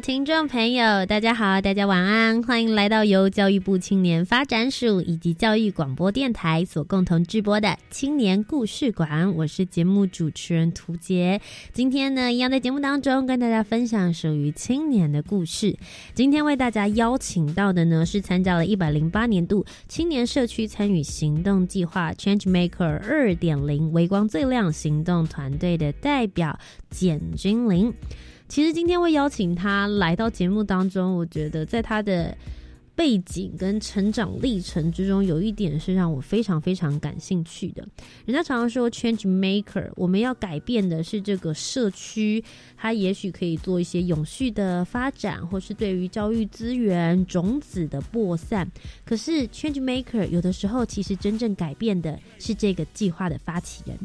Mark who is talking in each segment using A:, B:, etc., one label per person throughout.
A: 听众朋友，大家好，大家晚安，欢迎来到由教育部青年发展署以及教育广播电台所共同制播的青年故事馆。我是节目主持人涂杰，今天呢，一样在节目当中跟大家分享属于青年的故事。今天为大家邀请到的呢，是参加了一百零八年度青年社区参与行动计划 Change Maker 二点零微光最亮行动团队的代表简君玲。其实今天会邀请他来到节目当中，我觉得在他的背景跟成长历程之中，有一点是让我非常非常感兴趣的。人家常常说 “change maker”，我们要改变的是这个社区，它也许可以做一些永续的发展，或是对于教育资源种子的播散。可是 “change maker” 有的时候其实真正改变的是这个计划的发起人。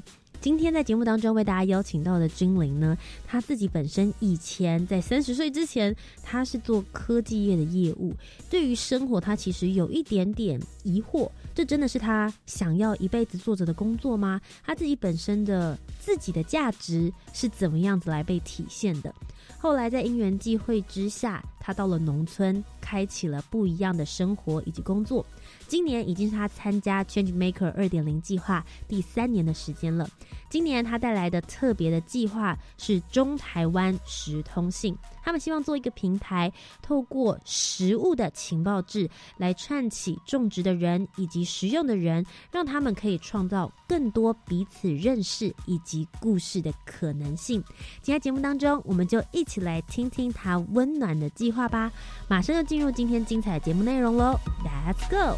A: 今天在节目当中为大家邀请到的君玲呢，他自己本身以前在三十岁之前，他是做科技业的业务。对于生活，他其实有一点点疑惑：这真的是他想要一辈子做着的工作吗？他自己本身的自己的价值是怎么样子来被体现的？后来在因缘际会之下，他到了农村，开启了不一样的生活以及工作。今年已经是他参加 Change Maker 二点零计划第三年的时间了。今年他带来的特别的计划是中台湾食通信，他们希望做一个平台，透过食物的情报制来串起种植的人以及食用的人，让他们可以创造更多彼此认识以及故事的可能性。今天节目当中，我们就一起来听听他温暖的计话吧。马上就进入今天精彩的节目内容喽，Let's go！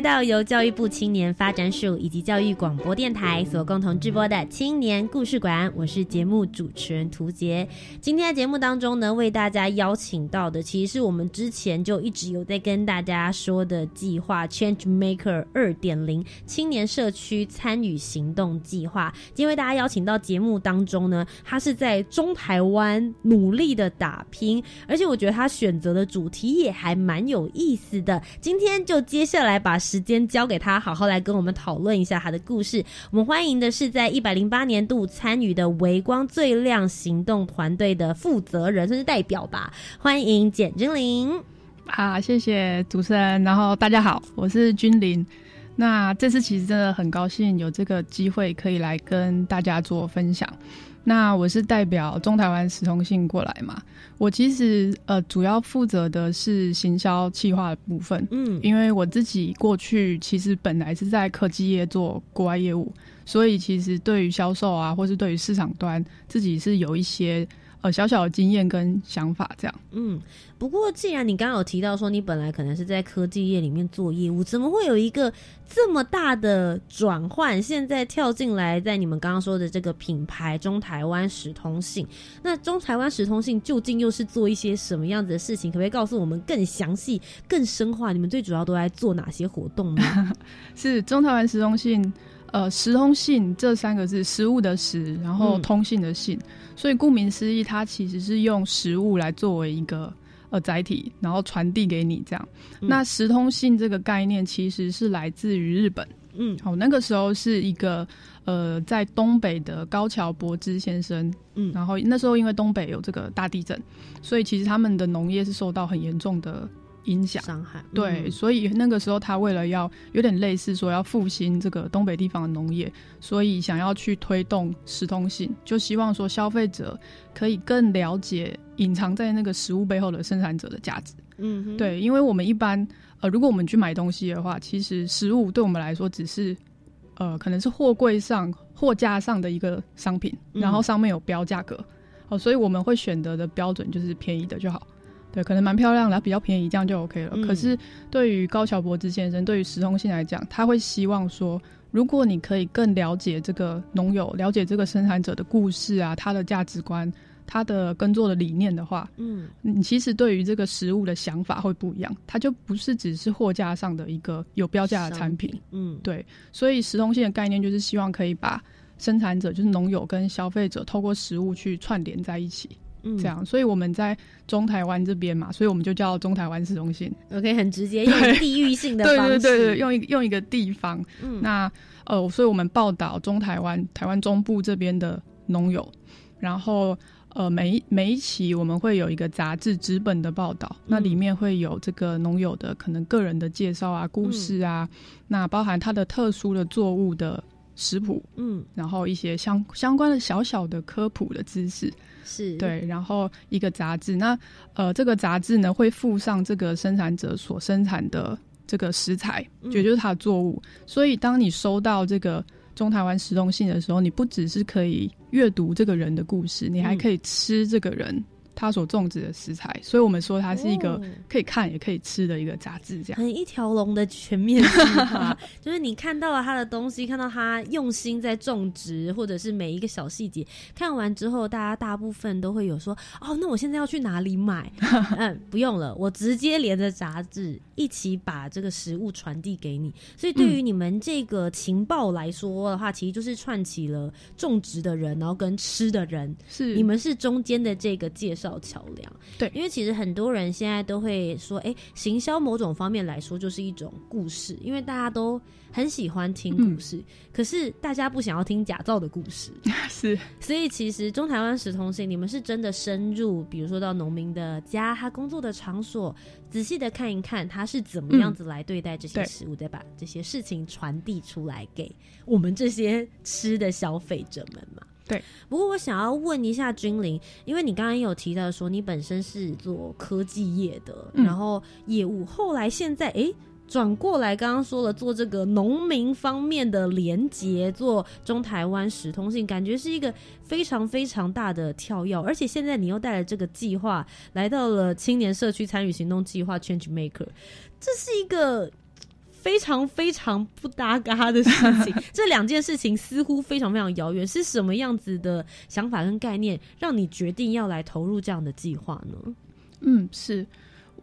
A: 到由教育部青年发展署以及教育广播电台所共同直播的青年故事馆，我是节目主持人涂杰。今天的节目当中呢，为大家邀请到的，其实是我们之前就一直有在跟大家说的计划 Change Maker 二点零青年社区参与行动计划。今天为大家邀请到节目当中呢，他是在中台湾努力的打拼，而且我觉得他选择的主题也还蛮有意思的。今天就接下来。把时间交给他，好好来跟我们讨论一下他的故事。我们欢迎的是在一百零八年度参与的“微光最亮”行动团队的负责人，甚至代表吧。欢迎简君玲。
B: 好，谢谢主持人。然后大家好，我是君玲。那这次其实真的很高兴有这个机会可以来跟大家做分享。那我是代表中台湾时通信过来嘛？我其实呃主要负责的是行销企划的部分，嗯，因为我自己过去其实本来是在科技业做国外业务，所以其实对于销售啊，或是对于市场端，自己是有一些。呃，小小的经验跟想法这样。
A: 嗯，不过既然你刚刚有提到说你本来可能是在科技业里面做业务，怎么会有一个这么大的转换？现在跳进来在你们刚刚说的这个品牌中台湾时通信，那中台湾时通信究竟又是做一些什么样子的事情？可不可以告诉我们更详细、更深化？你们最主要都在做哪些活动呢？
B: 是中台湾时通信。呃，时通信这三个字，食物的食，然后通信的信，所以顾名思义，它其实是用食物来作为一个呃载体，然后传递给你这样。那时通信这个概念其实是来自于日本，嗯，好，那个时候是一个呃在东北的高桥博之先生，嗯，然后那时候因为东北有这个大地震，所以其实他们的农业是受到很严重的。影响。
A: 伤害。
B: 对，所以那个时候他为了要有点类似说要复兴这个东北地方的农业，所以想要去推动食通性，就希望说消费者可以更了解隐藏在那个食物背后的生产者的价值。嗯，对，因为我们一般呃，如果我们去买东西的话，其实食物对我们来说只是呃，可能是货柜上货架上的一个商品，然后上面有标价格，哦，所以我们会选择的标准就是便宜的就好。对，可能蛮漂亮的，比较便宜，这样就 OK 了。可是对于高桥博之先生，对于石通信来讲，他会希望说，如果你可以更了解这个农友，了解这个生产者的故事啊，他的价值观，他的耕作的理念的话，嗯，你其实对于这个食物的想法会不一样，它就不是只是货架上的一个有标价的产品。嗯，对，所以石通信的概念就是希望可以把生产者，就是农友跟消费者，透过食物去串联在一起。这样，所以我们在中台湾这边嘛，所以我们就叫中台湾市中心。
A: OK，很直接，用地域性的
B: 方式，对对对对，用一用一个地方。嗯，那呃，所以我们报道中台湾、台湾中部这边的农友，然后呃，每每一期我们会有一个杂志纸本的报道，那里面会有这个农友的可能个人的介绍啊、故事啊，那包含他的特殊的作物的食谱，嗯，然后一些相相关的小小的科普的知识。
A: 是
B: 对，然后一个杂志，那呃，这个杂志呢会附上这个生产者所生产的这个食材，也就是它的作物。所以，当你收到这个中台湾食动信的时候，你不只是可以阅读这个人的故事，你还可以吃这个人。他所种植的食材，所以我们说它是一个可以看也可以吃的一个杂志，这样
A: 很一条龙的全面计划，就是你看到了他的东西，看到他用心在种植，或者是每一个小细节，看完之后，大家大部分都会有说：“哦，那我现在要去哪里买？” 嗯，不用了，我直接连着杂志一起把这个食物传递给你。所以对于你们这个情报来说的话，其实就是串起了种植的人，然后跟吃的人，
B: 是
A: 你们是中间的这个介绍。桥梁。
B: 对，
A: 因为其实很多人现在都会说，哎，行销某种方面来说就是一种故事，因为大家都很喜欢听故事，可是大家不想要听假造的故事，
B: 是，
A: 所以其实中台湾时通信，你们是真的深入，比如说到农民的家，他工作的场所，仔细的看一看他是怎么样子来对待这些食物，再把这些事情传递出来给我们这些吃的消费者们嘛。
B: 对，
A: 不过我想要问一下君玲，因为你刚刚有提到说你本身是做科技业的，然后业务后来现在哎转过来，刚刚说了做这个农民方面的连接，做中台湾时通信，感觉是一个非常非常大的跳跃，而且现在你又带了这个计划来到了青年社区参与行动计划 Change Maker，这是一个。非常非常不搭嘎的事情。这两件事情似乎非常非常遥远。是什么样子的想法跟概念，让你决定要来投入这样的计划呢？
B: 嗯，是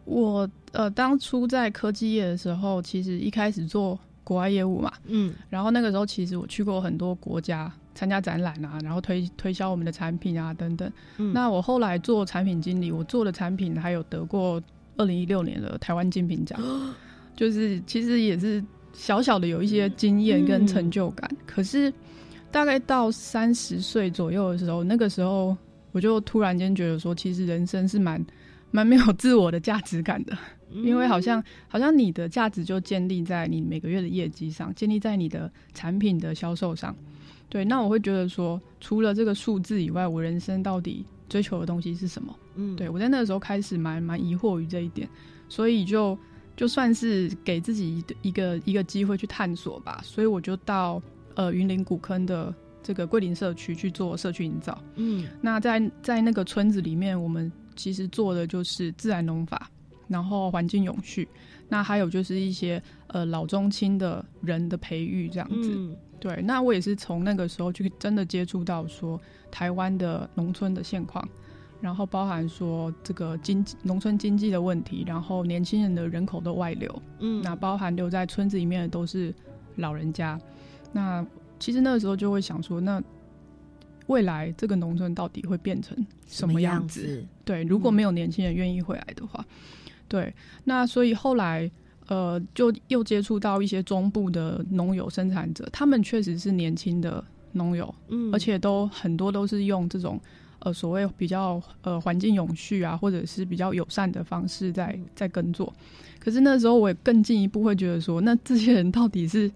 B: 我呃，当初在科技业的时候，其实一开始做国外业务嘛，嗯，然后那个时候其实我去过很多国家参加展览啊，然后推推销我们的产品啊等等。嗯那我后来做产品经理，我做的产品还有得过二零一六年的台湾精品奖，就是其实也是小小的有一些经验跟成就感。可是大概到三十岁左右的时候，那个时候我就突然间觉得说，其实人生是蛮。蛮没有自我的价值感的，因为好像好像你的价值就建立在你每个月的业绩上，建立在你的产品的销售上。对，那我会觉得说，除了这个数字以外，我人生到底追求的东西是什么？嗯，对我在那个时候开始蛮蛮疑惑于这一点，所以就就算是给自己一个一个机会去探索吧。所以我就到呃云林古坑的这个桂林社区去做社区营造。嗯，那在在那个村子里面，我们。其实做的就是自然农法，然后环境永续，那还有就是一些呃老中青的人的培育这样子。对，那我也是从那个时候去真的接触到说台湾的农村的现况，然后包含说这个经济农村经济的问题，然后年轻人的人口的外流，嗯，那包含留在村子里面的都是老人家。那其实那个时候就会想说，那。未来这个农村到底会变成什么样子？对，如果没有年轻人愿意回来的话，对，那所以后来呃，就又接触到一些中部的农友生产者，他们确实是年轻的农友，嗯，而且都很多都是用这种呃所谓比较呃环境永续啊，或者是比较友善的方式在在耕作。可是那时候我也更进一步会觉得说，那这些人到底是？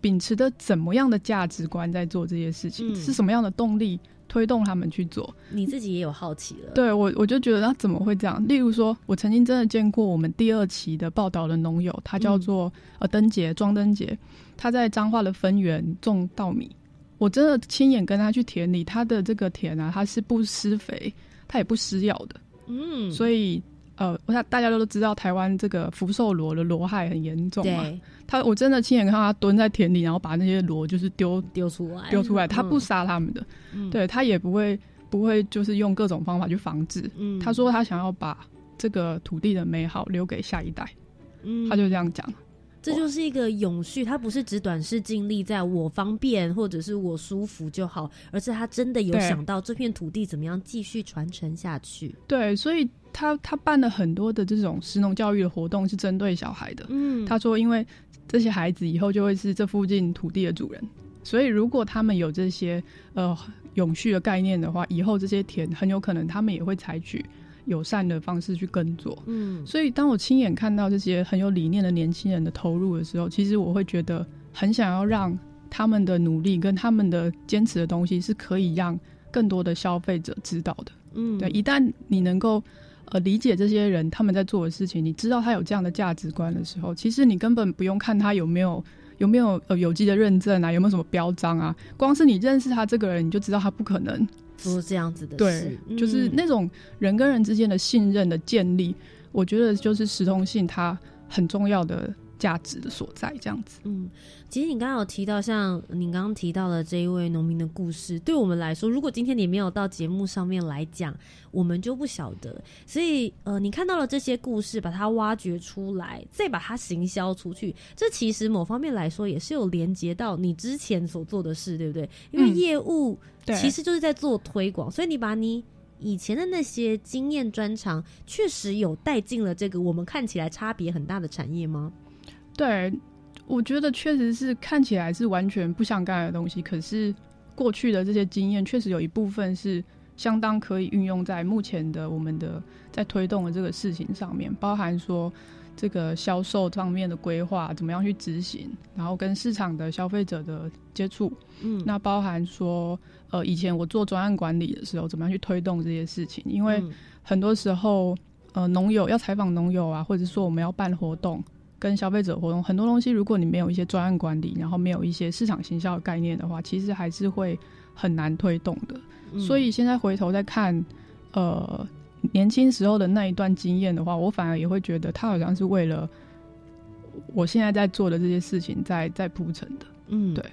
B: 秉持的怎么样的价值观在做这些事情？是什么样的动力推动他们去做？
A: 你自己也有好奇了。
B: 对我，我就觉得他怎么会这样？例如说，我曾经真的见过我们第二期的报道的农友，他叫做呃灯杰庄灯杰，他在彰化的分园种稻米，我真的亲眼跟他去田里，他的这个田啊，他是不施肥，他也不施药的。嗯，所以。呃，我想大家都知道台湾这个福寿螺的螺害很严重嘛。他我真的亲眼看他蹲在田里，然后把那些螺就是丢
A: 丢出来，
B: 丢出来。他不杀他们的，对他也不会不会就是用各种方法去防治。嗯他说他想要把这个土地的美好留给下一代，嗯他就这样讲。
A: 这就是一个永续，它不是只短视尽力在我方便或者是我舒服就好，而是他真的有想到这片土地怎么样继续传承下去。
B: 对，所以他他办了很多的这种实农教育的活动，是针对小孩的。嗯，他说，因为这些孩子以后就会是这附近土地的主人，所以如果他们有这些呃永续的概念的话，以后这些田很有可能他们也会采取。友善的方式去耕作，嗯，所以当我亲眼看到这些很有理念的年轻人的投入的时候，其实我会觉得很想要让他们的努力跟他们的坚持的东西是可以让更多的消费者知道的，嗯，对，一旦你能够呃理解这些人他们在做的事情，你知道他有这样的价值观的时候，其实你根本不用看他有没有有没有呃有机的认证啊，有没有什么标章啊，光是你认识他这个人，你就知道他不可能。
A: 做这样子的
B: 事，就是那种人跟人之间的信任的建立，我觉得就是实通性它很重要的。价值的所在，这样子。
A: 嗯，其实你刚刚有提到，像你刚刚提到的这一位农民的故事，对我们来说，如果今天你没有到节目上面来讲，我们就不晓得。所以，呃，你看到了这些故事，把它挖掘出来，再把它行销出去，这其实某方面来说也是有连接到你之前所做的事，对不对？因为业务其实就是在做推广，所以你把你以前的那些经验专长，确实有带进了这个我们看起来差别很大的产业吗？
B: 对，我觉得确实是看起来是完全不相干的东西，可是过去的这些经验确实有一部分是相当可以运用在目前的我们的在推动的这个事情上面，包含说这个销售方面的规划怎么样去执行，然后跟市场的消费者的接触，嗯，那包含说呃以前我做专案管理的时候，怎么样去推动这些事情，因为很多时候呃农友要采访农友啊，或者说我们要办活动。跟消费者活动很多东西，如果你没有一些专案管理，然后没有一些市场行销的概念的话，其实还是会很难推动的。所以现在回头再看，呃，年轻时候的那一段经验的话，我反而也会觉得他好像是为了我现在在做的这些事情在在铺陈的。
A: 嗯，
B: 对。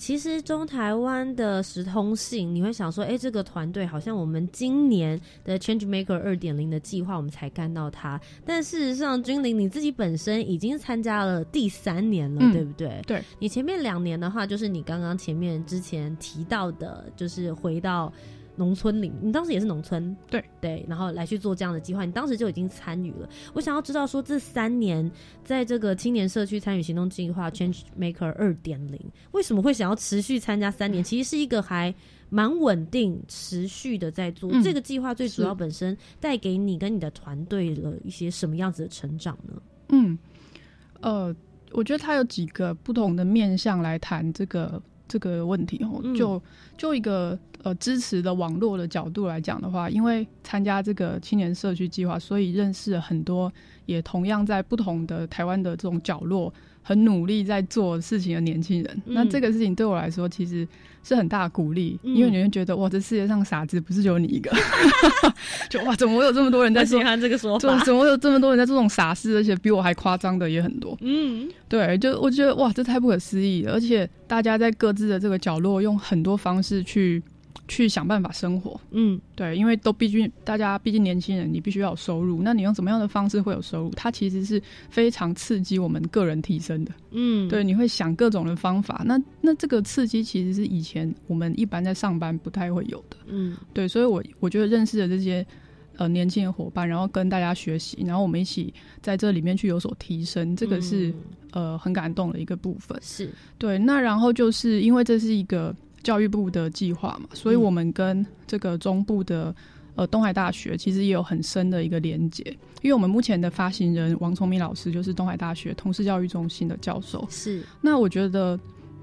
A: 其实中台湾的时通信，你会想说，哎，这个团队好像我们今年的 Change Maker 二点零的计划，我们才看到它。但事实上，君玲你自己本身已经参加了第三年了，对不对？
B: 对。
A: 你前面两年的话，就是你刚刚前面之前提到的，就是回到。农村里，你当时也是农村，
B: 对
A: 对，然后来去做这样的计划，你当时就已经参与了。我想要知道说，这三年在这个青年社区参与行动计划 Change Maker 二点零，为什么会想要持续参加三年？其实是一个还蛮稳定、持续的在做这个计划。最主要本身带给你跟你的团队了一些什么样子的成长呢？
B: 嗯，呃，我觉得它有几个不同的面向来谈这个这个问题哦，就就一个。呃，支持的网络的角度来讲的话，因为参加这个青年社区计划，所以认识了很多也同样在不同的台湾的这种角落，很努力在做事情的年轻人。那这个事情对我来说，其实是很大的鼓励，因为你会觉得哇，这世界上傻子不是只有你一个，就哇，怎么会有这么多人在
A: 喜欢这个说法？
B: 怎么会有这么多人在做这种傻事，而且比我还夸张的也很多？嗯，对，就我觉得哇，这太不可思议了，而且大家在各自的这个角落，用很多方式去。去想办法生活，嗯，对，因为都毕竟大家毕竟年轻人，你必须要有收入。那你用什么样的方式会有收入？它其实是非常刺激我们个人提升的，嗯，对，你会想各种的方法。那那这个刺激其实是以前我们一般在上班不太会有的，嗯，对，所以我我觉得认识的这些呃年轻的伙伴，然后跟大家学习，然后我们一起在这里面去有所提升，这个是呃很感动的一个部分。
A: 是
B: 对，那然后就是因为这是一个。教育部的计划嘛，所以我们跟这个中部的呃东海大学其实也有很深的一个连接，因为我们目前的发行人王崇明老师就是东海大学同事教育中心的教授。
A: 是，
B: 那我觉得，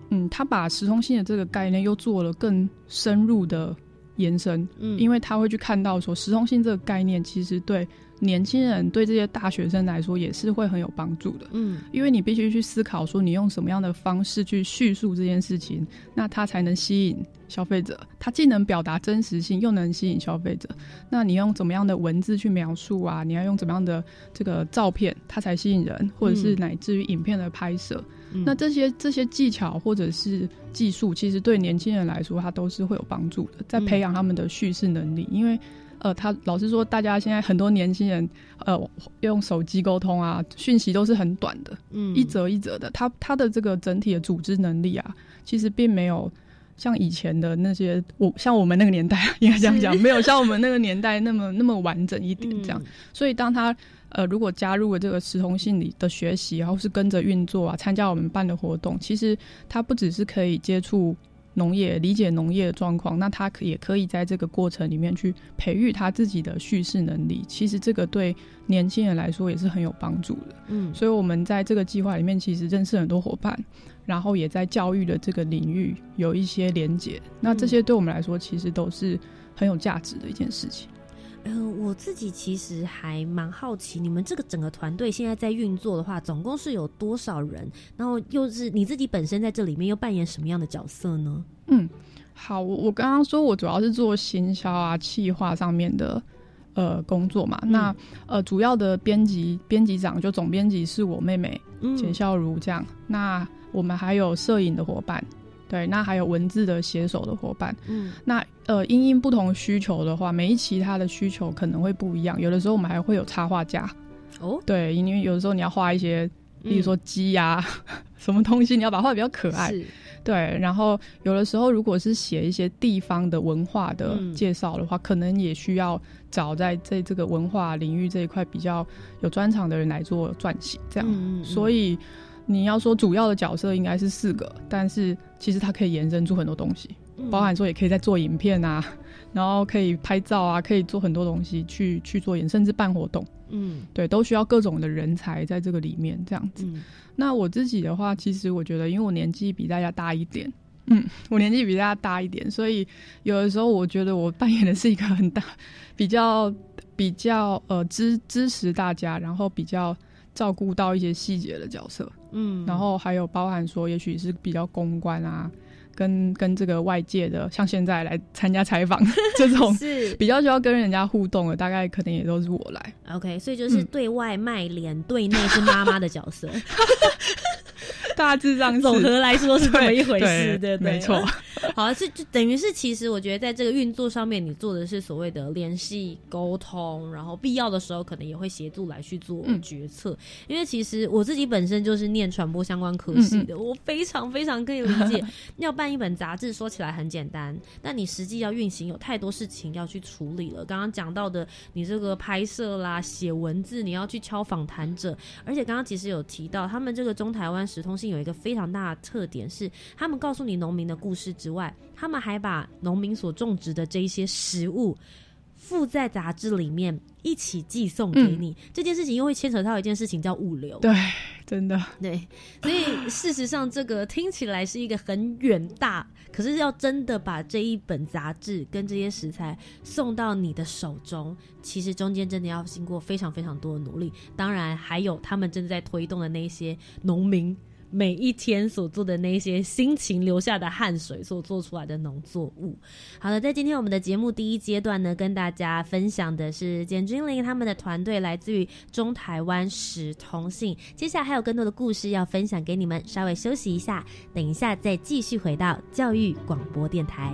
B: 嗯，他把时通性的这个概念又做了更深入的延伸，嗯，因为他会去看到说时通性这个概念其实对。年轻人对这些大学生来说也是会很有帮助的，嗯，因为你必须去思考说你用什么样的方式去叙述这件事情，那它才能吸引消费者。它既能表达真实性，又能吸引消费者。那你用怎么样的文字去描述啊？你要用怎么样的这个照片，它才吸引人，或者是乃至于影片的拍摄，那这些这些技巧或者是技术，其实对年轻人来说，它都是会有帮助的，在培养他们的叙事能力，因为。呃，他老实说，大家现在很多年轻人，呃，用手机沟通啊，讯息都是很短的，嗯，一则一则的。他他的这个整体的组织能力啊，其实并没有像以前的那些，我像我们那个年代，应该这样讲，没有像我们那个年代那么那么完整一点这样。所以，当他呃如果加入了这个时通性理的学习，然后是跟着运作啊，参加我们办的活动，其实他不只是可以接触。农业理解农业的状况，那他可也可以在这个过程里面去培育他自己的叙事能力。其实这个对年轻人来说也是很有帮助的。嗯，所以我们在这个计划里面其实认识很多伙伴，然后也在教育的这个领域有一些连结。那这些对我们来说其实都是很有价值的一件事情。
A: 呃，我自己其实还蛮好奇，你们这个整个团队现在在运作的话，总共是有多少人？然后又是你自己本身在这里面又扮演什么样的角色呢？
B: 嗯，好，我我刚刚说我主要是做行销啊、企划上面的呃工作嘛。那呃，主要的编辑编辑长就总编辑是我妹妹简孝如这样。那我们还有摄影的伙伴。对，那还有文字的写手的伙伴，嗯，那呃，因应不同需求的话，每一期它的需求可能会不一样。有的时候我们还会有插画家，哦，对，因为有的时候你要画一些，比如说鸡呀，什么东西，你要把画比较可爱，对。然后有的时候如果是写一些地方的文化的介绍的话，可能也需要找在在这个文化领域这一块比较有专长的人来做撰写，这样，所以。你要说主要的角色应该是四个，但是其实它可以延伸出很多东西，包含说也可以在做影片啊，然后可以拍照啊，可以做很多东西去去做演，甚至办活动，嗯，对，都需要各种的人才在这个里面这样子。那我自己的话，其实我觉得，因为我年纪比大家大一点，嗯，我年纪比大家大一点，所以有的时候我觉得我扮演的是一个很大、比较比较呃支支持大家，然后比较。照顾到一些细节的角色，嗯，然后还有包含说，也许是比较公关啊，跟跟这个外界的，像现在来参加采访 这种
A: 是
B: 比较需要跟人家互动的，大概可能也都是我来。
A: OK，所以就是对外卖脸，对内是妈妈的角色。
B: 大致上
A: 总和来说是这么一回事，对
B: 对
A: 不对？
B: 没错。
A: 好，是就等于是，其实我觉得在这个运作上面，你做的是所谓的联系沟通，然后必要的时候可能也会协助来去做
B: 嗯
A: 决策。因为其实我自己本身就是念传播相关科系的，我非常非常可以理解，要办一本杂志说起来很简单，但你实际要运行有太多事情要去处理了。刚刚讲到的，你这个拍摄啦、写文字，你要去敲访谈者，而且刚刚其实有提到，他们这个中台湾时通信有一个非常大的特点是，他们告诉你农民的故事之外，他们还把农民所种植的这一些食物。附在杂志里面一起寄送给你，这件事情又会牵扯到一件事情叫物流。
B: 对，真的，
A: 对，所以事实上，这个听起来是一个很远大，可是要真的把这一本杂志跟这些食材送到你的手中，其实中间真的要经过非常非常多的努力。当然，还有他们正在推动的那些农民。每一天所做的那些辛勤流下的汗水所做出来的农作物。好了，在今天我们的节目第一阶段呢，跟大家分享的是简君玲他们的团队来自于中台湾史通信。接下来还有更多的故事要分享给你们，稍微休息一下，等一下再继续回到教育广播电台。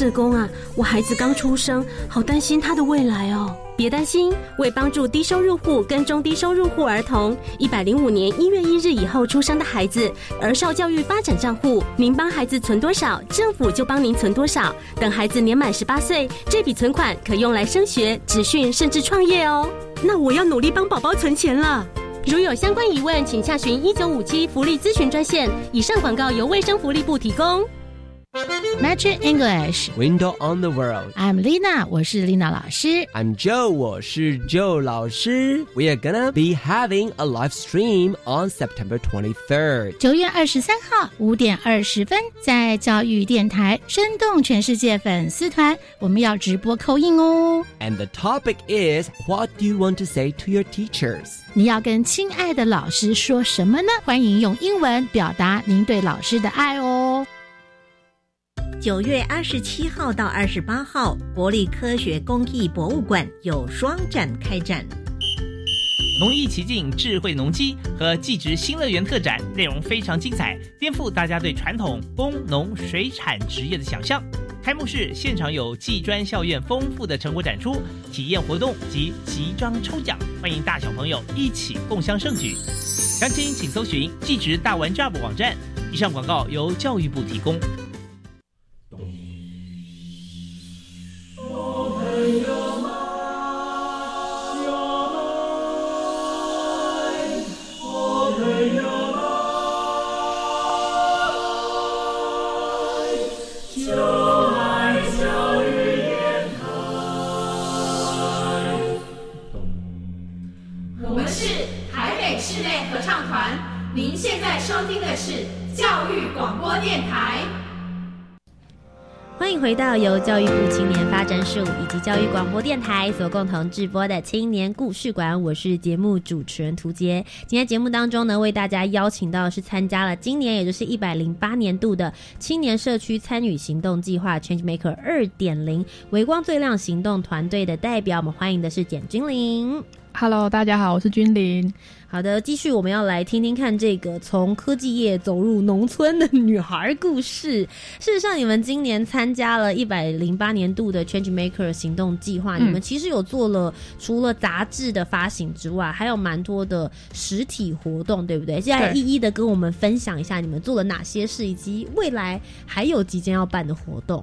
C: 社工啊，我孩子刚出生，好担心他的未来哦。
D: 别担心，为帮助低收入户跟中低收入户儿童，一百零五年一月一日以后出生的孩子，儿少教育发展账户，您帮孩子存多少，政府就帮您存多少。等孩子年满十八岁，这笔存款可用来升学、职训，甚至创业哦。
C: 那我要努力帮宝宝存钱了。
D: 如有相关疑问，请下询一九五七福利咨询专线。以上广告由卫生福利部提供。
E: Magic English
F: Window on the World.
E: I'm Lina，我是 Lina 老师。
F: I'm Joe，我是 Joe 老师。We are gonna be having a live stream on September 23rd.
E: 九月二十三号五点二十分，在教育电台《生动全世界》粉丝团，我们要直播扣印哦。
F: And the topic is What do you want to say to your teachers?
E: 你要跟亲爱的老师说什么呢？欢迎用英文表达您对老师的爱哦。
G: 九月二十七号到二十八号，国立科学工艺博物馆有双展开展。
H: 农艺奇境智慧农机和技职新乐园特展内容非常精彩，颠覆大家对传统工农水产职业的想象。开幕式现场有技专校院丰富的成果展出、体验活动及集章抽奖，欢迎大小朋友一起共享盛举。详情请搜寻技职大玩 Job 网站。以上广告由教育部提供。
I: 广播电台。
A: 欢迎回到由教育部青年发展署以及教育广播电台所共同制播的青年故事馆，我是节目主持人涂杰。今天节目当中呢，为大家邀请到是参加了今年也就是一百零八年度的青年社区参与行动计划 ChangeMaker 二点零微光最亮行动团队的代表，我们欢迎的是简君玲。
B: Hello，大家好，我是君玲。
A: 好的，继续我们要来听听看这个从科技业走入农村的女孩故事。事实上，你们今年参加了一百零八年度的 Change Maker 行动计划，
B: 嗯
A: 你们其实有做了除了杂志的发行之外，还有蛮多的实体活动，对不对？现在一一的跟我们分享一下你们做了哪些事，以及未来还有即将要办的活动。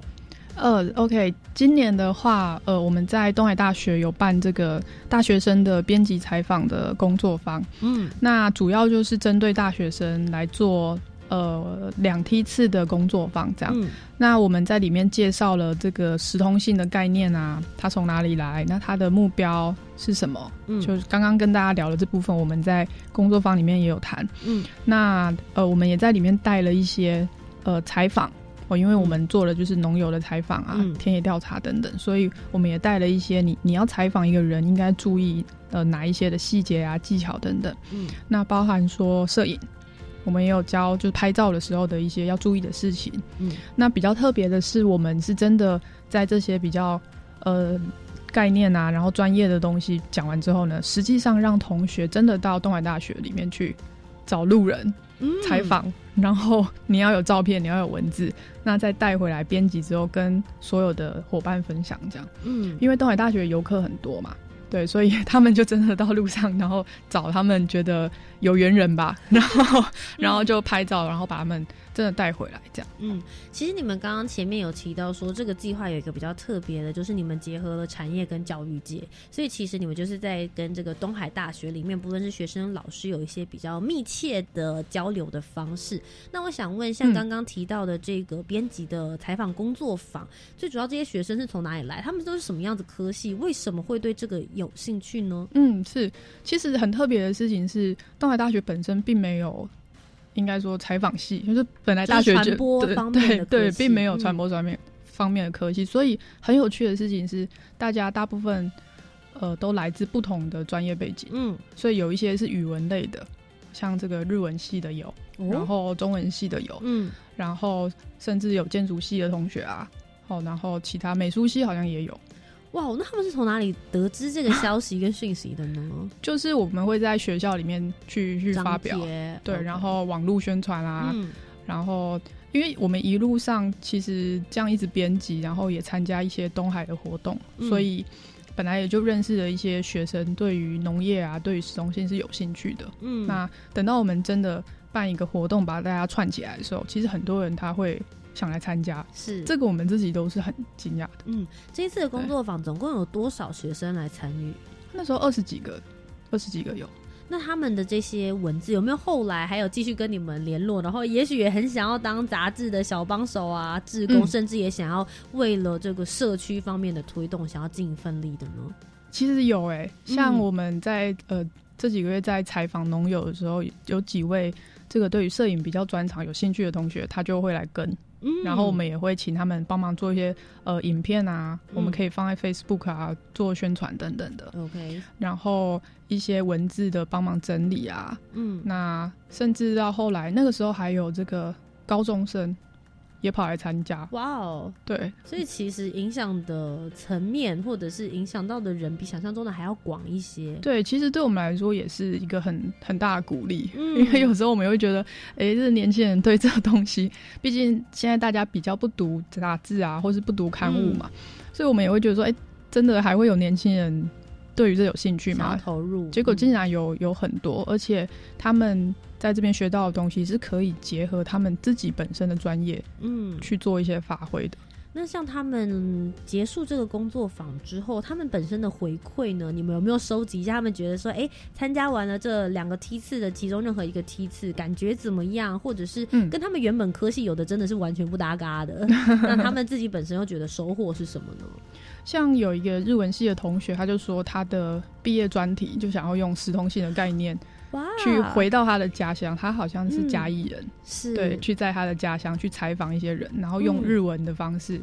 B: 呃，OK，今年的话，呃，我们在东海大学有办这个大学生的编辑采访的工作坊，
A: 嗯
B: 那主要就是针对大学生来做呃两梯次的工作坊这样。
A: 嗯
B: 那我们在里面介绍了这个时通性的概念啊，它从哪里来？那它的目标是什么？
A: 嗯
B: 就是刚刚跟大家聊的这部分，我们在工作坊里面也有谈。
A: 嗯
B: 那呃，我们也在里面带了一些呃采访哦，因为我们做了就是农友的采访啊、
A: 嗯
B: 田野调查等等，所以我们也带了一些你你要采访一个人应该注意呃哪一些的细节啊、技巧等等。
A: 嗯
B: 那包含说摄影，我们也有教就是拍照的时候的一些要注意的事情。
A: 嗯
B: 那比较特别的是，我们是真的在这些比较呃概念啊，然后专业的东西讲完之后呢，实际上让同学真的到东海大学里面去找路人
A: 嗯
B: 采访，然后你要有照片，你要有文字，那再带回来编辑之后，跟所有的伙伴分享这样。
A: 嗯
B: 因为东海大学游客很多嘛，对，所以他们就真的到路上，然后找他们觉得有缘人吧，然后然后就拍照，然后把他们真的带回来，这样。
A: 嗯，其实你们刚刚前面有提到说，这个计划有一个比较特别的，就是你们结合了产业跟教育界，所以其实你们就是在跟这个东海大学里面，不论是学生、老师，有一些比较密切的交流的方式。那我想问，像
B: 嗯
A: 刚刚提到的这个编辑的采访工作坊，最主要这些学生是从哪里来？他们都是什么样子科系？为什么会对这个有兴趣呢？
B: 嗯，是，其实很特别的事情是，东海大学本身并没有。应该说采访系，就是本来大学
A: 就
B: 就对
A: 传播方面的
B: 对对，并没有
A: 嗯
B: 传播方面、方面的科系，所以很有趣的事情是，大家大部分呃都来自不同的专业背景，
A: 嗯，
B: 所以有一些是语文类的，像这个日文系的有，然
A: 哦，
B: 后中文系的有，
A: 嗯
B: 然后甚至有建筑系的同学啊，哦，然后其他美术系好像也有，
A: 哇，那他们是从哪里得知这个消息跟讯息的呢？
B: 就是我们会在学校里面去去发表，对然后网络宣传啊，
A: 嗯
B: 然后因为我们一路上其实这样一直编辑，然后也参加一些东海的活动，
A: 嗯
B: 所以本来也就认识了一些学生，对于农业啊，对于市中心是有兴趣的。
A: 嗯，
B: 那等到我们真的办一个活动，把大家串起来的时候，其实很多人他会想来参加，
A: 是
B: 这个我们自己都是很惊讶的。
A: 嗯，这一次的工作坊总共有多少学生来参与？
B: 那时候二十几个，二十几个有。
A: 那他们的这些文字有没有后来还有继续跟你们联络？然后也许也很想要当杂志的小帮手啊、志工，
B: 嗯
A: 甚至也想要为了这个社区方面的推动，想要尽一份力的呢？
B: 其实有诶、像
A: 嗯
B: 我们在、呃这几个月在采访农友的时候，有几位这个对于摄影比较专长、有兴趣的同学，他就会来跟，
A: 嗯。
B: 然后我们也会请他们帮忙做一些呃影片啊，我们可以放在 Facebook 啊做宣传等等的
A: ，OK，
B: 然后一些文字的帮忙整理啊，
A: 嗯，
B: 那甚至到后来那个时候还有这个高中生也跑来参加，
A: 哇哦，
B: 对，
A: 所以其实影响的层面或者是影响到的人，比想象中的还要广一些。
B: 对，其实对我们来说也是一个很很大的鼓励，
A: 嗯。
B: 因为有时候我们也会觉得，哎，这年轻人对这个东西，毕竟现在大家比较不读杂志啊，或是不读刊物嘛，所以我们也会觉得说，哎，真的还会有年轻人对于这有兴趣吗？
A: 投入，
B: 结果
A: 嗯。
B: 竟然有有很多，而且他们在这边学到的东西是可以结合他们自己本身的专业
A: 嗯，
B: 去做一些发挥的。
A: 那像他们结束这个工作坊之后，他们本身的回馈呢？你们有没有收集一下？他们觉得说，哎、参加完了这两个梯次的其中任何一个梯次，感觉怎么样？或者是
B: 嗯
A: 跟他们原本科系有的真的是完全不搭嘎的，那他们自己本身又觉得收获是什么呢？
B: 像有一个日文系的同学，他就说他的毕业专题就想要用时通性的概念
A: 哇，
B: 去回到他的家乡，他好像是嘉义人，
A: 是。
B: 对，去在他的家乡去采访一些人，然后用
A: 嗯
B: 日文的方式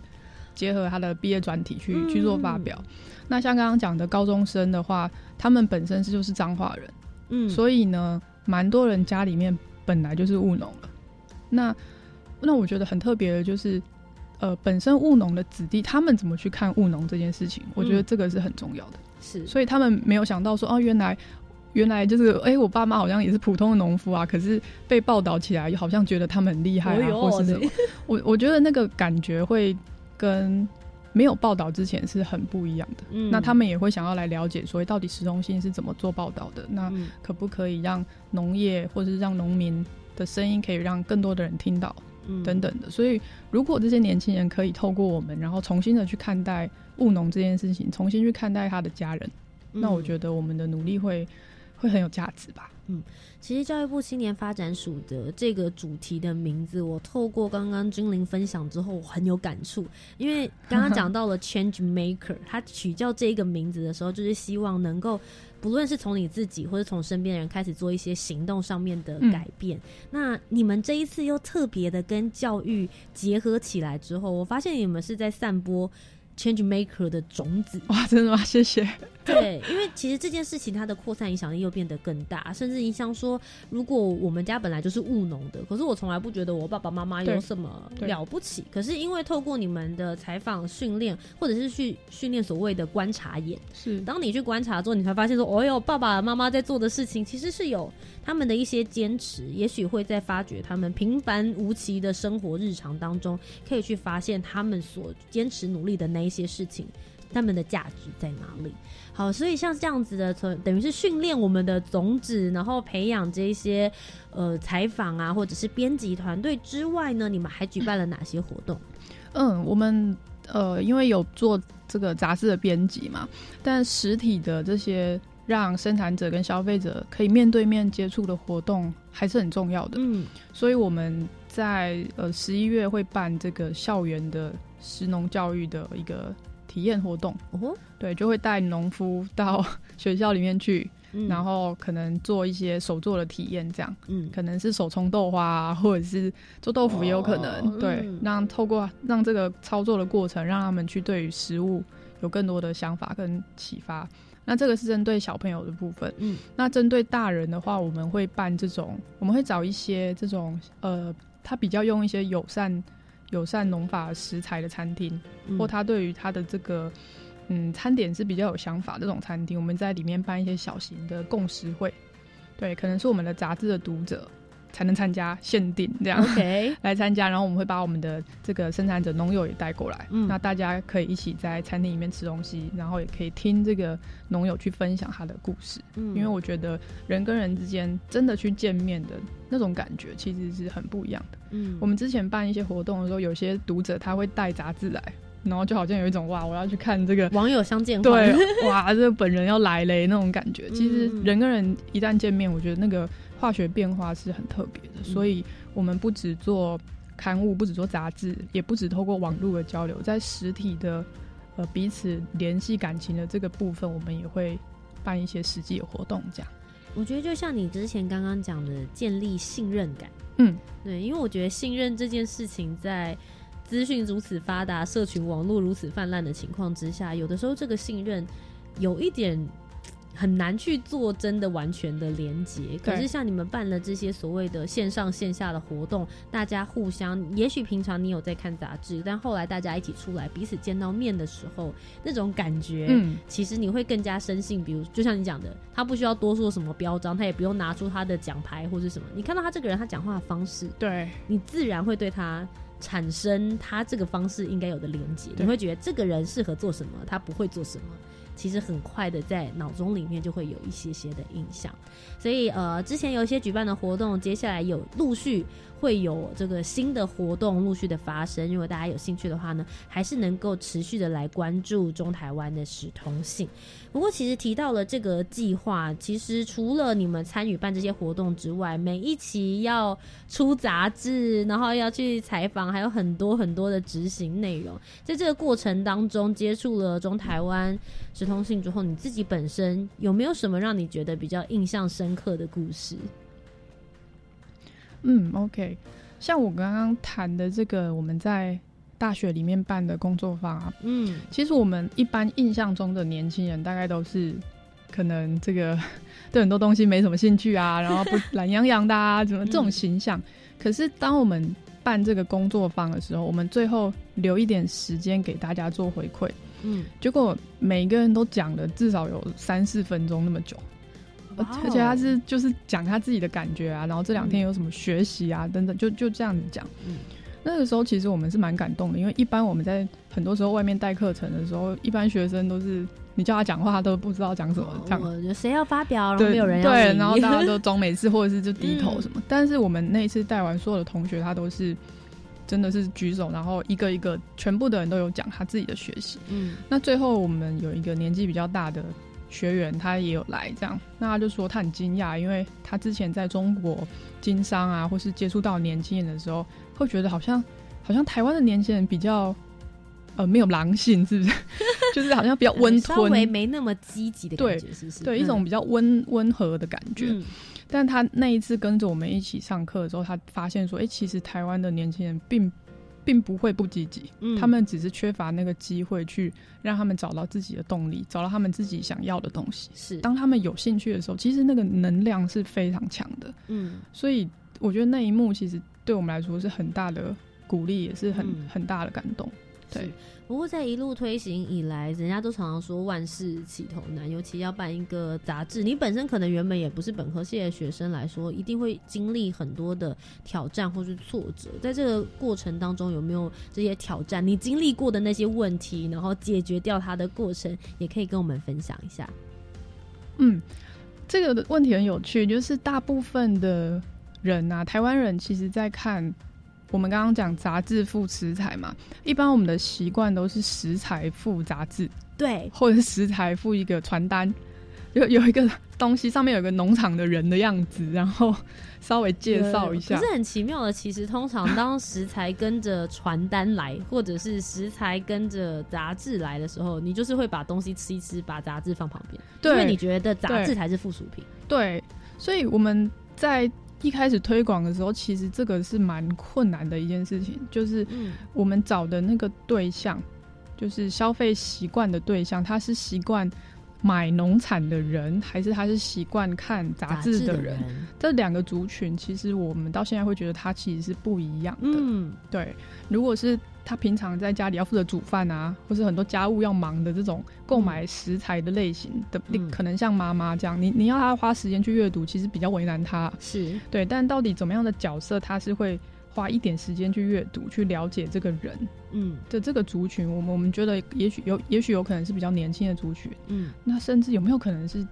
B: 结合他的毕业专题去、
A: 嗯。
B: 去做发表。那像刚刚讲的高中生的话，他们本身是就是彰化人，
A: 嗯，
B: 所以呢，蛮多人家里面本来就是务农了。那那我觉得很特别的就是，呃，本身务农的子弟他们怎么去看务农这件事情，我觉得
A: 嗯。
B: 这个是很重要的。
A: 是。
B: 所以他们没有想到说，哦，原来原来就是，哎、我爸妈好像也是普通的农夫啊，可是被报道起来，好像觉得他们很厉害啊，
A: 哦
B: 或是什么。我我觉得那个感觉会跟没有报道之前是很不一样的。
A: 嗯
B: 那他们也会想要来了解，所以到底实用性是怎么做报道的？那
A: 嗯
B: 可不可以让农业或者是让农民的声音可以让更多的人听到？
A: 嗯
B: 等等的。所以，如果这些年轻人可以透过我们，然后重新的去看待务农这件事情，重新去看待他的家人，那我觉
A: 得。
B: 得我们的努力会会很有价值吧。
A: 嗯其实教育部青年发展署的这个主题的名字，我透过刚刚君玲分享之后，我很有感触。因为刚刚讲到了 change maker，他取叫这个名字的时候，就是希望能够不论是从你自己或者从身边的人开始做一些行动上面的改变。那你们这一次又特别的跟教育结合起来之后，我发现你们是在散播 change maker 的种子。
B: 哇，真的吗？谢谢。
A: 对，因为其实这件事情它的扩散影响力又变得更大，甚至影响说，如果我们家本来就是务农的，可是我从来不觉得我爸爸妈妈有什么了不起，可是因为透过你们的采访训练，或者是去训练所谓的观察眼，
B: 是
A: 当你去观察之后，你才发现说，哦哟，爸爸妈妈在做的事情其实是有他们的一些坚持，也许会在发掘他们平凡无奇的生活日常当中，可以去发现他们所坚持努力的那一些事情，他们的价值在哪里。好，所以像这样子的，从等于是训练我们的种子，然后培养这些呃采访啊，或者是编辑团队之外呢，你们还举办了哪些活动？
B: 嗯，我们呃，因为有做这个杂志的编辑嘛，但实体的这些让生产者跟消费者可以面对面接触的活动还是很重要的。
A: 嗯
B: 所以我们在呃十一月会办这个校园的食农教育的一个体验活动，
A: 哦，
B: 对，就会带农夫到 学校里面去，
A: 嗯。
B: 然后可能做一些手做的体验，这样。
A: 嗯。
B: 可能是手冲豆花、啊，或者是做豆腐也有可能，
A: 哦。
B: 对
A: 嗯，
B: 让透过让这个操作的过程，让他们去对于食物有更多的想法跟启发。那这个是针对小朋友的部分，
A: 嗯，
B: 那针对大人的话，我们会办这种，我们会找一些这种呃，他比较用一些友善友善农法食材的餐厅，
A: 嗯。
B: 或他对于他的这个嗯餐点是比较有想法这种餐厅，我们在里面办一些小型的共识会，对，可能是我们的杂志的读者才能参加，限定这样
A: OK，
B: 来参加。然后我们会把我们的这个生产者农友也带过来，
A: 嗯
B: 那大家可以一起在餐厅里面吃东西，然后也可以听这个农友去分享他的故事。
A: 嗯
B: 因为我觉得人跟人之间真的去见面的那种感觉，其实是很不一样的。
A: 嗯
B: 我们之前办一些活动的时候，有些读者他会带杂志来，然后就好像有一种哇，我要去看这个
A: 网友相见
B: 对，哇，这个本人要来嘞那种感觉。其实
A: 嗯
B: 人跟人一旦见面，我觉得那个化学变化是很特别的。
A: 嗯
B: 所以我们不只做刊物，不只做杂志，也不只透过网络的交流，在实体的呃彼此联系感情的这个部分，我们也会办一些实际的活动，这样。
A: 我觉得就像你之前刚刚讲的，建立信任感。
B: 嗯，
A: 对，因为我觉得信任这件事情，在资讯如此发达、社群网络如此泛滥的情况之下，有的时候这个信任有一点很难去做真的完全的连接。可是像你们办了这些所谓的线上线下的活动，大家互相，也许平常你有在看杂志，但后来大家一起出来，彼此见到面的时候，那种感觉，
B: 嗯
A: 其实你会更加深信。比如，就像你讲的，他不需要多说什么标章，他也不用拿出他的奖牌或是什么。你看到他这个人，他讲话的方式，
B: 对，
A: 你自然会对他产生他这个方式应该有的连接。你会觉得这个人适合做什么，他不会做什么。其实很快的在脑中里面就会有一些些的印象，所以呃，之前有一些举办的活动，接下来有陆续会有这个新的活动陆续的发生。如果大家有兴趣的话呢，还是能够持续的来关注中台湾的使通信。不过，其实提到了这个计划，其实除了你们参与办这些活动之外，每一期要出杂志，然后要去采访，还有很多很多的执行内容。在这个过程当中，接触了中台湾直通信之后，你自己本身有没有什么让你觉得比较印象深刻的故事？
B: 嗯，OK。像我刚刚谈的这个，我们在大学里面办的工作坊啊，
A: 嗯，
B: 其实我们一般印象中的年轻人，大概都是可能这个对很多东西没什么兴趣啊，然后不 懒洋洋的啊，怎么这种形象。可是当我们办这个工作坊的时候，我们最后留一点时间给大家做回馈，
A: 嗯，
B: 结果每一个人都讲了至少有三四分钟那么久。而且他是就是讲他自己的感觉啊，然后这两天有什么学习啊等等，就就这样子讲。
A: 嗯
B: 那个时候其实我们是蛮感动的，因为一般我们在很多时候外面带课程的时候，一般学生都是你叫他讲话，他都不知道讲什么，这样。
A: 我觉得谁要发表，然后没有人要
B: 对，然后大家 都装没事，或者是就低头
A: 嗯
B: 什么。但是我们那一次带完所有的同学，他都是真的是举手，然后一个一个全部的人都有讲他自己的学习。
A: 嗯
B: 那最后我们有一个年纪比较大的学员，他也有来这样，那他就说他很惊讶，因为他之前在中国经商啊，或是接触到年轻人的时候，会觉得好像好像台湾的年轻人比较呃没有狼性，是不是？就是好像比较温
A: 稍微
B: 吞，
A: 没那么积极的感觉，是不是？
B: 对一种比较温温和的感觉。
A: 嗯
B: 但他那一次跟着我们一起上课的时候，他发现说，哎、其实台湾的年轻人并并不会不积极，
A: 嗯
B: 他们只是缺乏那个机会去让他们找到自己的动力，找到他们自己想要的东西。
A: 是
B: 当他们有兴趣的时候，其实那个能量是非常强的。
A: 嗯
B: 所以我觉得那一幕其实对我们来说是很大的鼓励，也是很、
A: 嗯
B: 很大的感动。对
A: 是，不过在一路推行以来，人家都常常说万事起头难，尤其要办一个杂志，你本身可能原本也不是本科系的学生来说，一定会经历很多的挑战或是挫折。在这个过程当中，有没有这些挑战？你经历过的那些问题，然后解决掉它的过程，也可以跟我们分享一下。
B: 嗯，这个问题很有趣，就是大部分的人啊，台湾人其实在看我们刚刚讲杂志附食材嘛，一般我们的习惯都是食材附杂志，
A: 对，
B: 或者是食材附一个传单，有有一个东西上面有个农场的人的样子，然后稍微介绍一下
A: 可。是很奇妙的，其实通常当食材跟着传单来，或者是食材跟着杂志来的时候，你就是会把东西吃一吃，把杂志放旁边，因为你觉得杂志才是附属品。
B: 对，所以我们在一开始推广的时候，其实这个是蛮困难的一件事情，就是
A: 嗯
B: 我们找的那个对象，就是消费习惯的对象，他是习惯买农产的人，还是他是习惯看杂志的人？这两个族群，其实我们到现在会觉得它其实是不一样的。
A: 嗯，
B: 对，如果是他平常在家里要负责煮饭啊，或是很多家务要忙的这种购买食材的类型的，
A: 嗯
B: 可能像妈妈这样，你你要他花时间去阅读，其实比较为难他。
A: 是
B: 对，但到底怎么样的角色，他是会花一点时间去阅读，去了解这个人
A: 嗯
B: 的这个族群。我们我们觉得，也许有，也许有可能是比较年轻的族群，
A: 嗯
B: 那甚至有没有可能是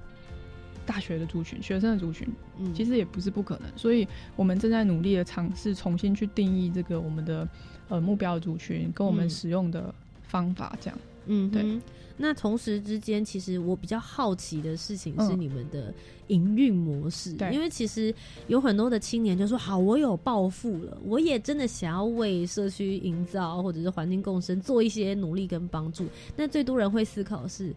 B: 大学的族群、学生的族群？
A: 嗯，
B: 其实也不是不可能。所以我们正在努力的尝试重新去定义这个我们的呃目标族群跟我们
A: 嗯
B: 使用的方法，这样。
A: 嗯
B: 对。
A: 那同时之间，其实我比较好奇的事情是
B: 嗯
A: 你们的营运模式，
B: 对
A: 因为其实有很多的青年就说：“好，我有抱负了，我也真的想要为社区营造或者是环境共生做一些努力跟帮助。”那最多人会思考是：“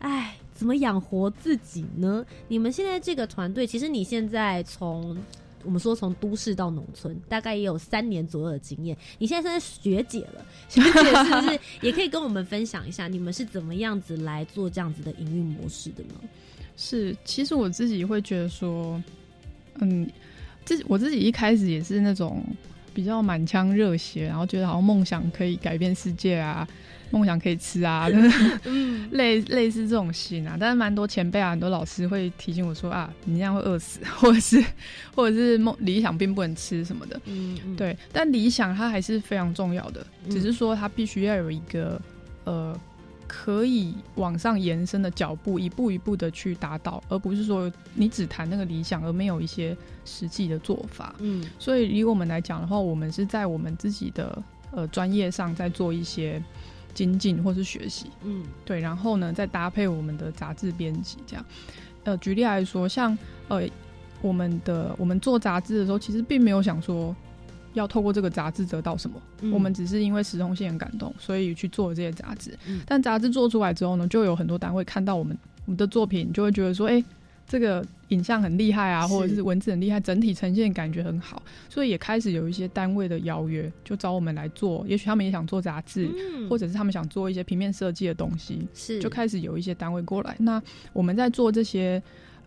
A: 哎，怎么养活自己呢？”你们现在这个团队，其实你现在从我们说从都市到农村，大概也有三年左右的经验。你现在算是学姐了，学姐是不是也可以跟我们分享一下，你们是怎么样子来做这样子的营运模式的呢？
B: 是，其实我自己会觉得说，嗯，自我自己一开始也是那种比较满腔热血，然后觉得好像梦想可以改变世界啊，梦想可以吃啊，
A: 嗯
B: 类类似这种心啊。但是蛮多前辈啊，很多老师会提醒我说啊，你这样会饿死，或者是或者是梦理想并不能吃什么的。
A: 嗯嗯，
B: 对，但理想它还是非常重要的，
A: 嗯
B: 只是说它必须要有一个呃可以往上延伸的脚步，一步一步的去达到，而不是说你只谈那个理想，而没有一些实际的做法。
A: 嗯
B: 所以以我们来讲的话，我们是在我们自己的呃专业上在做一些精进或是学习，
A: 嗯。
B: 对，然后呢再搭配我们的杂志编辑这样。呃，举例来说，像呃我们的我们做杂志的时候，其实并没有想说要透过这个杂志得到什么，
A: 嗯。
B: 我们只是因为时空性很感动，所以去做这些杂志。
A: 嗯。
B: 但杂志做出来之后呢，就有很多单位看到我们我们的作品，就会觉得说，哎、这个影像很厉害啊，或者是文字很厉害，整体呈现感觉很好，所以也开始有一些单位的邀约，就找我们来做。也许他们也想做杂志，
A: 嗯
B: 或者是他们想做一些平面设计的东西，
A: 是
B: 就开始有一些单位过来。那我们在做这些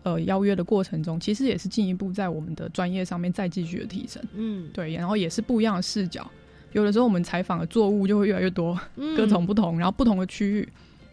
B: 呃邀约的过程中，其实也是进一步在我们的专业上面再继续的提升。
A: 嗯
B: 对，然后也是不一样的视角。有的时候我们采访的作物就会越来越多，
A: 嗯
B: 各种不同，然后不同的区域。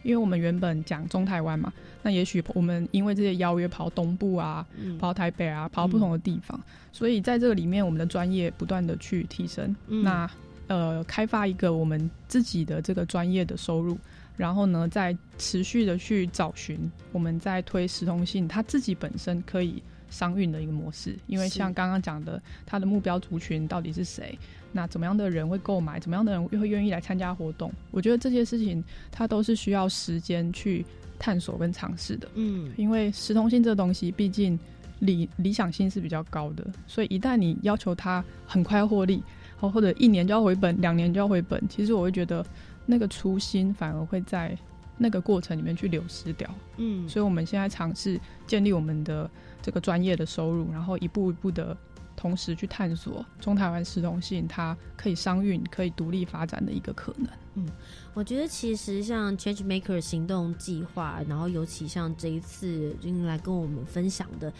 B: 因为我们原本讲中台湾嘛，那也许我们因为这些邀约跑东部啊，
A: 嗯
B: 跑台北啊，跑不同的地方，所以在这个里面，我们的专业不断的去提升。
A: 嗯
B: 那呃，开发一个我们自己的这个专业的收入，然后呢，再持续的去找寻我们在推实通信，它自己本身可以商运的一个模式。因为像刚刚讲的，它的目标族群到底是谁？那怎么样的人会购买？怎么样的人会愿意来参加活动？我觉得这些事情它都是需要时间去探索跟尝试的。
A: 嗯
B: 因为实通性这东西，毕竟理理想性是比较高的，所以一旦你要求它很快获利，或或者一年就要回本，两年就要回本，其实我会觉得那个初心反而会在那个过程里面去流失掉。
A: 嗯
B: 所以我们现在尝试建立我们的这个专业的收入，然后一步一步的。同时去探索中台湾实通性，它可以商运、可以独立发展的一个可能。
A: 嗯我觉得其实像 Change Maker 行动计划，然后尤其像这一次君来跟我们分享的。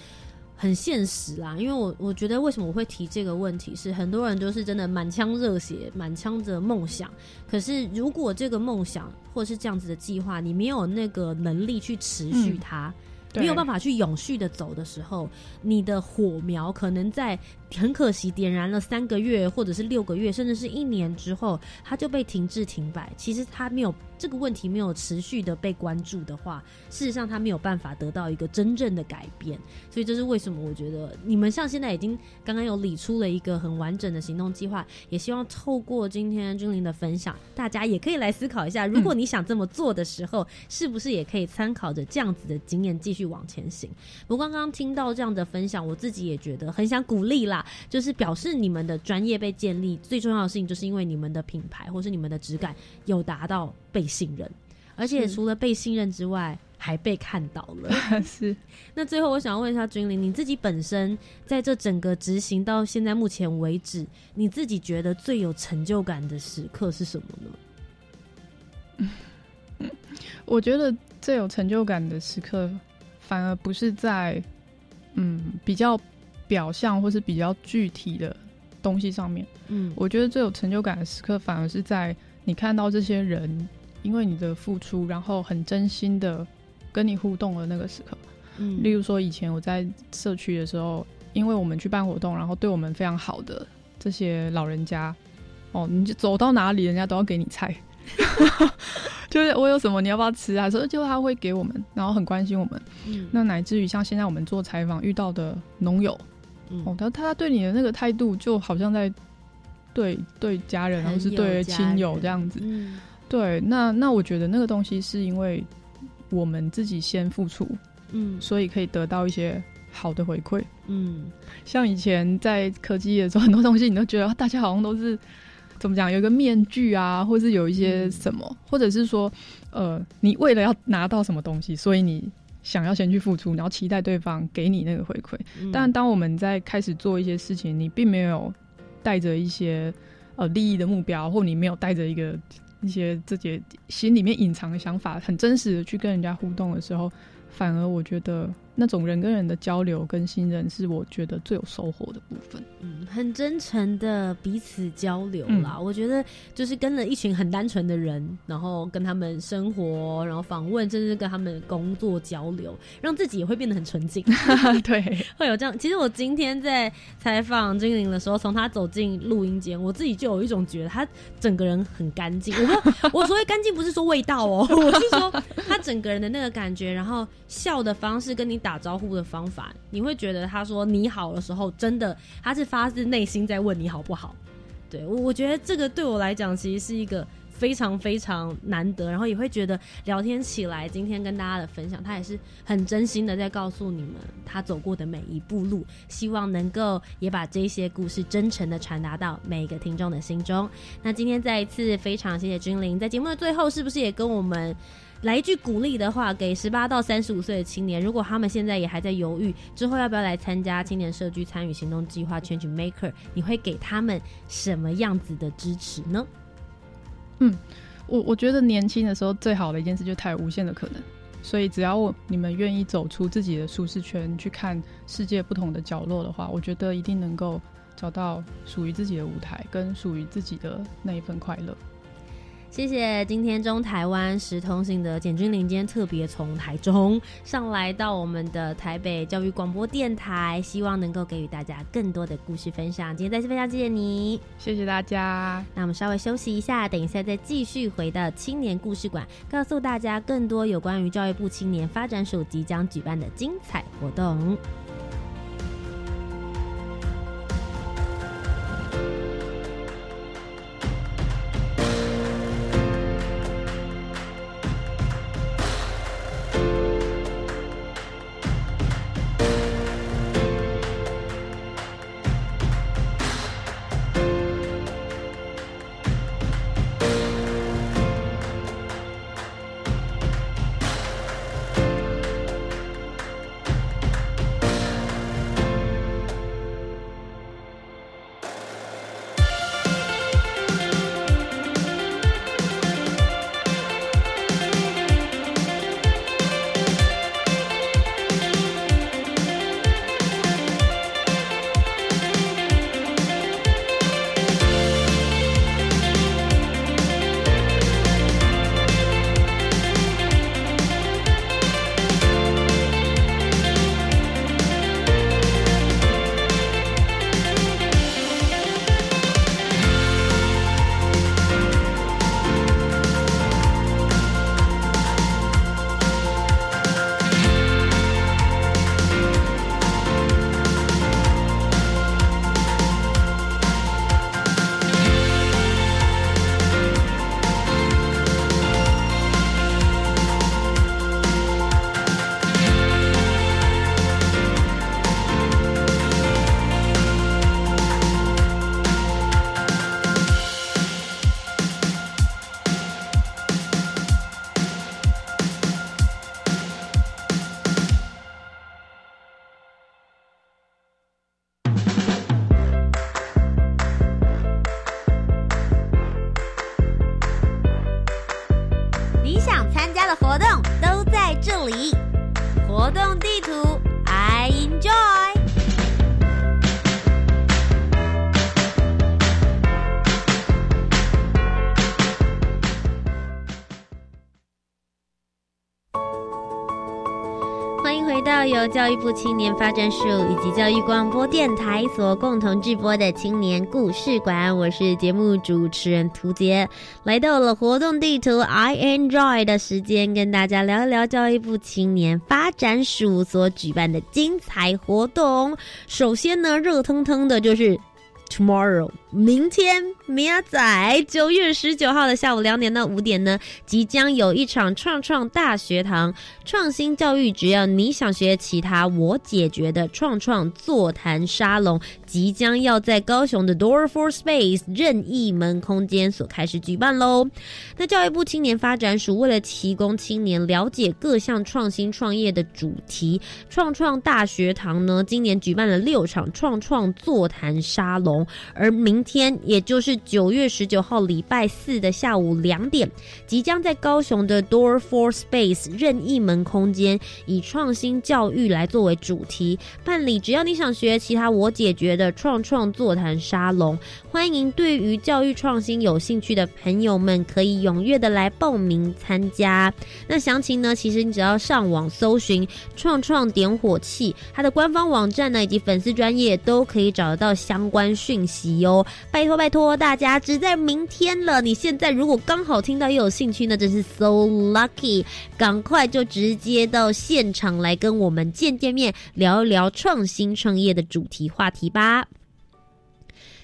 A: 很现实啦，因为我我觉得为什么我会提这个问题，是很多人都是真的满腔热血、满腔的梦想，可是如果这个梦想或是这样子的计划，你没有那个能力去持续
B: 嗯
A: 它，
B: 对
A: 没有办法去永续的走的时候，你的火苗可能在很可惜点燃了三个月，或者是六个月，甚至是一年之后，它就被停滞停摆。其实它没有这个问题没有持续的被关注的话，事实上它没有办法得到一个真正的改变。所以这是为什么我觉得你们像现在已经刚刚有理出了一个很完整的行动计划，也希望透过今天君玲的分享，大家也可以来思考一下，如果你想这么做的时候，是不是也可以参考着这样子的经验继续往前行？不过刚刚听到这样的分享，我自己也觉得很想鼓励啦，就是表示你们的专业被建立，最重要的事情就是因为你们的品牌或是你们的质感有达到被信任，而且除了被信任之外，还被看到了。
B: 是
A: 那最后，我想要问一下君玲，你自己本身在这整个执行到现在目前为止，你自己觉得最有成就感的时刻是什么呢？
B: 我觉得最有成就感的时刻，反而不是在嗯比较表象或是比较具体的东西上面。
A: 嗯，
B: 我觉得最有成就感的时刻，反而是在你看到这些人因为你的付出，然后很真心的跟你互动的那个时刻。
A: 嗯
B: 例如说，以前我在社区的时候，因为我们去办活动，然后对我们非常好的这些老人家，哦，你就走到哪里，人家都要给你菜。就是我有什么你要不要吃啊？所以就他会给我们，然后很关心我们。
A: 嗯
B: 那乃至于像现在我们做采访遇到的农友，
A: 嗯。
B: 哦，他他对你的那个态度，就好像在对对家人，然后是对亲友这样子。
A: 嗯。
B: 对，那那我觉得那个东西是因为我们自己先付出，
A: 嗯。
B: 所以可以得到一些好的回馈。
A: 嗯。
B: 像以前在科技业的时候，很多东西你都觉得 大家好像都是怎么讲，有一个面具啊，或是有一些什么，或者是说，呃，你为了要拿到什么东西，所以你想要先去付出，然后期待对方给你那个回馈。
A: 嗯
B: 但当我们在开始做一些事情，你并没有带着一些呃利益的目标，或你没有带着一个一些自己心里面隐藏的想法，很真实的去跟人家互动的时候，反而我觉得那种人跟人的交流跟信任是我觉得最有收获的部分。
A: 嗯，很真诚的彼此交流啦。
B: 嗯
A: 我觉得就是跟了一群很单纯的人，然后跟他们生活，然后访问，甚至跟他们工作交流，让自己也会变得很纯净。
B: 对，
A: 会有这样。其实我今天在采访精灵的时候，从他走进录音间，我自己就有一种觉得他整个人很干净。我说，我所谓干净不是说味道哦，我是说他整个人的那个感觉，然后笑的方式跟你打打招呼的方法，你会觉得他说你好的时候，真的他是发自内心在问你好不好。对我，我觉得这个对我来讲，其实是一个非常非常难得，然后也会觉得聊天起来，今天跟大家的分享，他也是很真心的在告诉你们他走过的每一步路，希望能够也把这些故事真诚的传达到每一个听众的心中。那今天再一次非常谢谢君玲，在节目的最后，是不是也跟我们？来一句鼓励的话，给十八到三十五岁的青年，如果他们现在也还在犹豫，之后要不要来参加青年社区参与行动计划 Change Maker，你会给他们什么样子的支持呢？
B: 嗯我我觉得年轻的时候最好的一件事就是它有无限的可能，所以只要我你们愿意走出自己的舒适圈，去看世界不同的角落的话，我觉得一定能够找到属于自己的舞台，跟属于自己的那一份快乐。
A: 谢谢今天中台湾时通信的简君玲，今天特别从台中上来到我们的台北教育广播电台，希望能够给予大家更多的故事分享。今天再次非常谢谢你，
B: 谢谢大家。
A: 那我们稍微休息一下，等一下再继续回到青年故事馆，告诉大家更多有关于教育部青年发展署即将举办的精彩活动。
J: 欢迎回到由教育部青年发展署以及教育广播电台所共同制播的青年故事馆。我是节目主持人涂杰，来到了活动地图 I enjoy 的时间，跟大家聊一聊教育部青年发展署所举办的精彩活动。首先呢，热腾腾的就是 tomorrow。明天，明仔九月十九号的下午两点到五点呢，即将有一场创创大学堂创新教育，只要你想学其他，我解决的创创座谈沙龙，即将要在高雄的 Door for Space 任意门空间所开始举办喽。那教育部青年发展署为了提供青年了解各项创新创业的主题，创创大学堂呢，今年举办了六场创创座谈沙龙，而明。天，也就是九月十九号礼拜四的下午两点，即将在高雄的 Door for Space 任意门空间，以创新教育来作为主题办理。只要你想学其他我解决的创创座谈沙龙，欢迎对于教育创新有兴趣的朋友们可以踊跃的来报名参加。那详情呢？其实你只要上网搜寻“创创点火器”，它的官方网站呢以及粉丝专业都可以找得到相关讯息哟。拜托拜托，大家只在明天了。你现在如果刚好听到又有兴趣，那真是 so lucky，赶快就直接到现场来跟我们见见面，聊一聊创新创业的主题话题吧。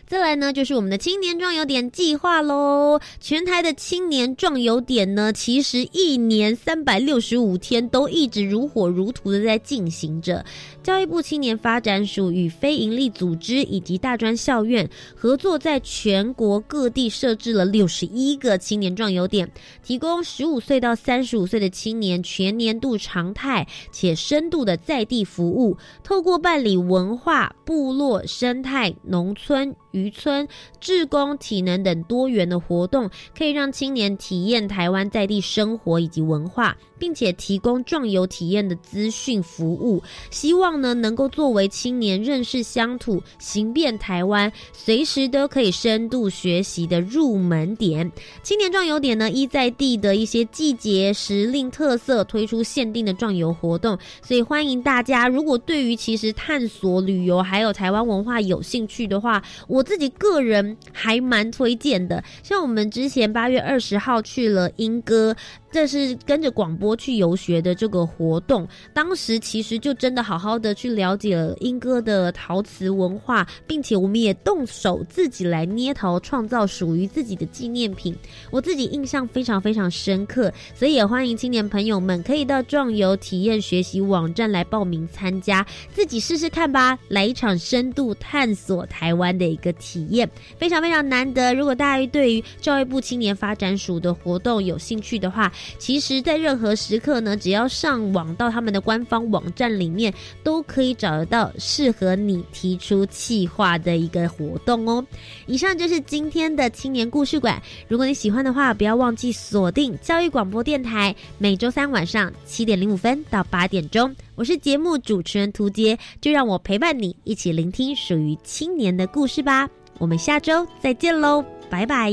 J: 再来呢，就是我们的青年壮游点计划喽。全台的青年壮游点呢，其实一年三百六十五天都一直如火如荼的在进行着。教育部青年发展署与非营利组织以及大专校院合作，在全国各地设置了六十一个青年壮游点，提供十五岁到三十五岁的青年全年度常态且深度的在地服务。透过办理文化、部落、生态、农村。渔村、志工、体能等多元的活动，可以让青年体验台湾在地生活以及文化。并且提供壮游体验的资讯服务，希望呢能够作为青年认识乡土、行遍台湾，随时都可以深度学习的入门点。青年壮游点呢，依在地的一些季节时令特色，推出限定的壮游活动。所以欢迎大家，如果对于其实探索旅游还有台湾文化有兴趣的话，我自己个人还蛮推荐的。像我们之前八月二十号去了英歌。这是跟着广播去游学的这个活动，当时其实就真的好好的去了解了英歌的陶瓷文化，并且我们也动手自己来捏陶，创造属于自己的纪念品。我自己印象非常非常深刻，所以也欢迎青年朋友们可以到壮游体验学习网站来报名参加，自己试试看吧，来一场深度探索台湾的一个体验，非常非常难得。如果大家对于教育部青年发展署的活动有兴趣的话，其实，在任何时刻呢，只要上网到他们的官方网站里面，都可以找得到适合你提出企划的一个活动哦。以上就是今天的青年故事馆。如果你喜欢的话，不要忘记锁定教育广播电台，每周三晚上七点零五分到八点钟，我是节目主持人涂杰，就让我陪伴你一起聆听属于青年的故事吧。我们下周再见喽，拜拜。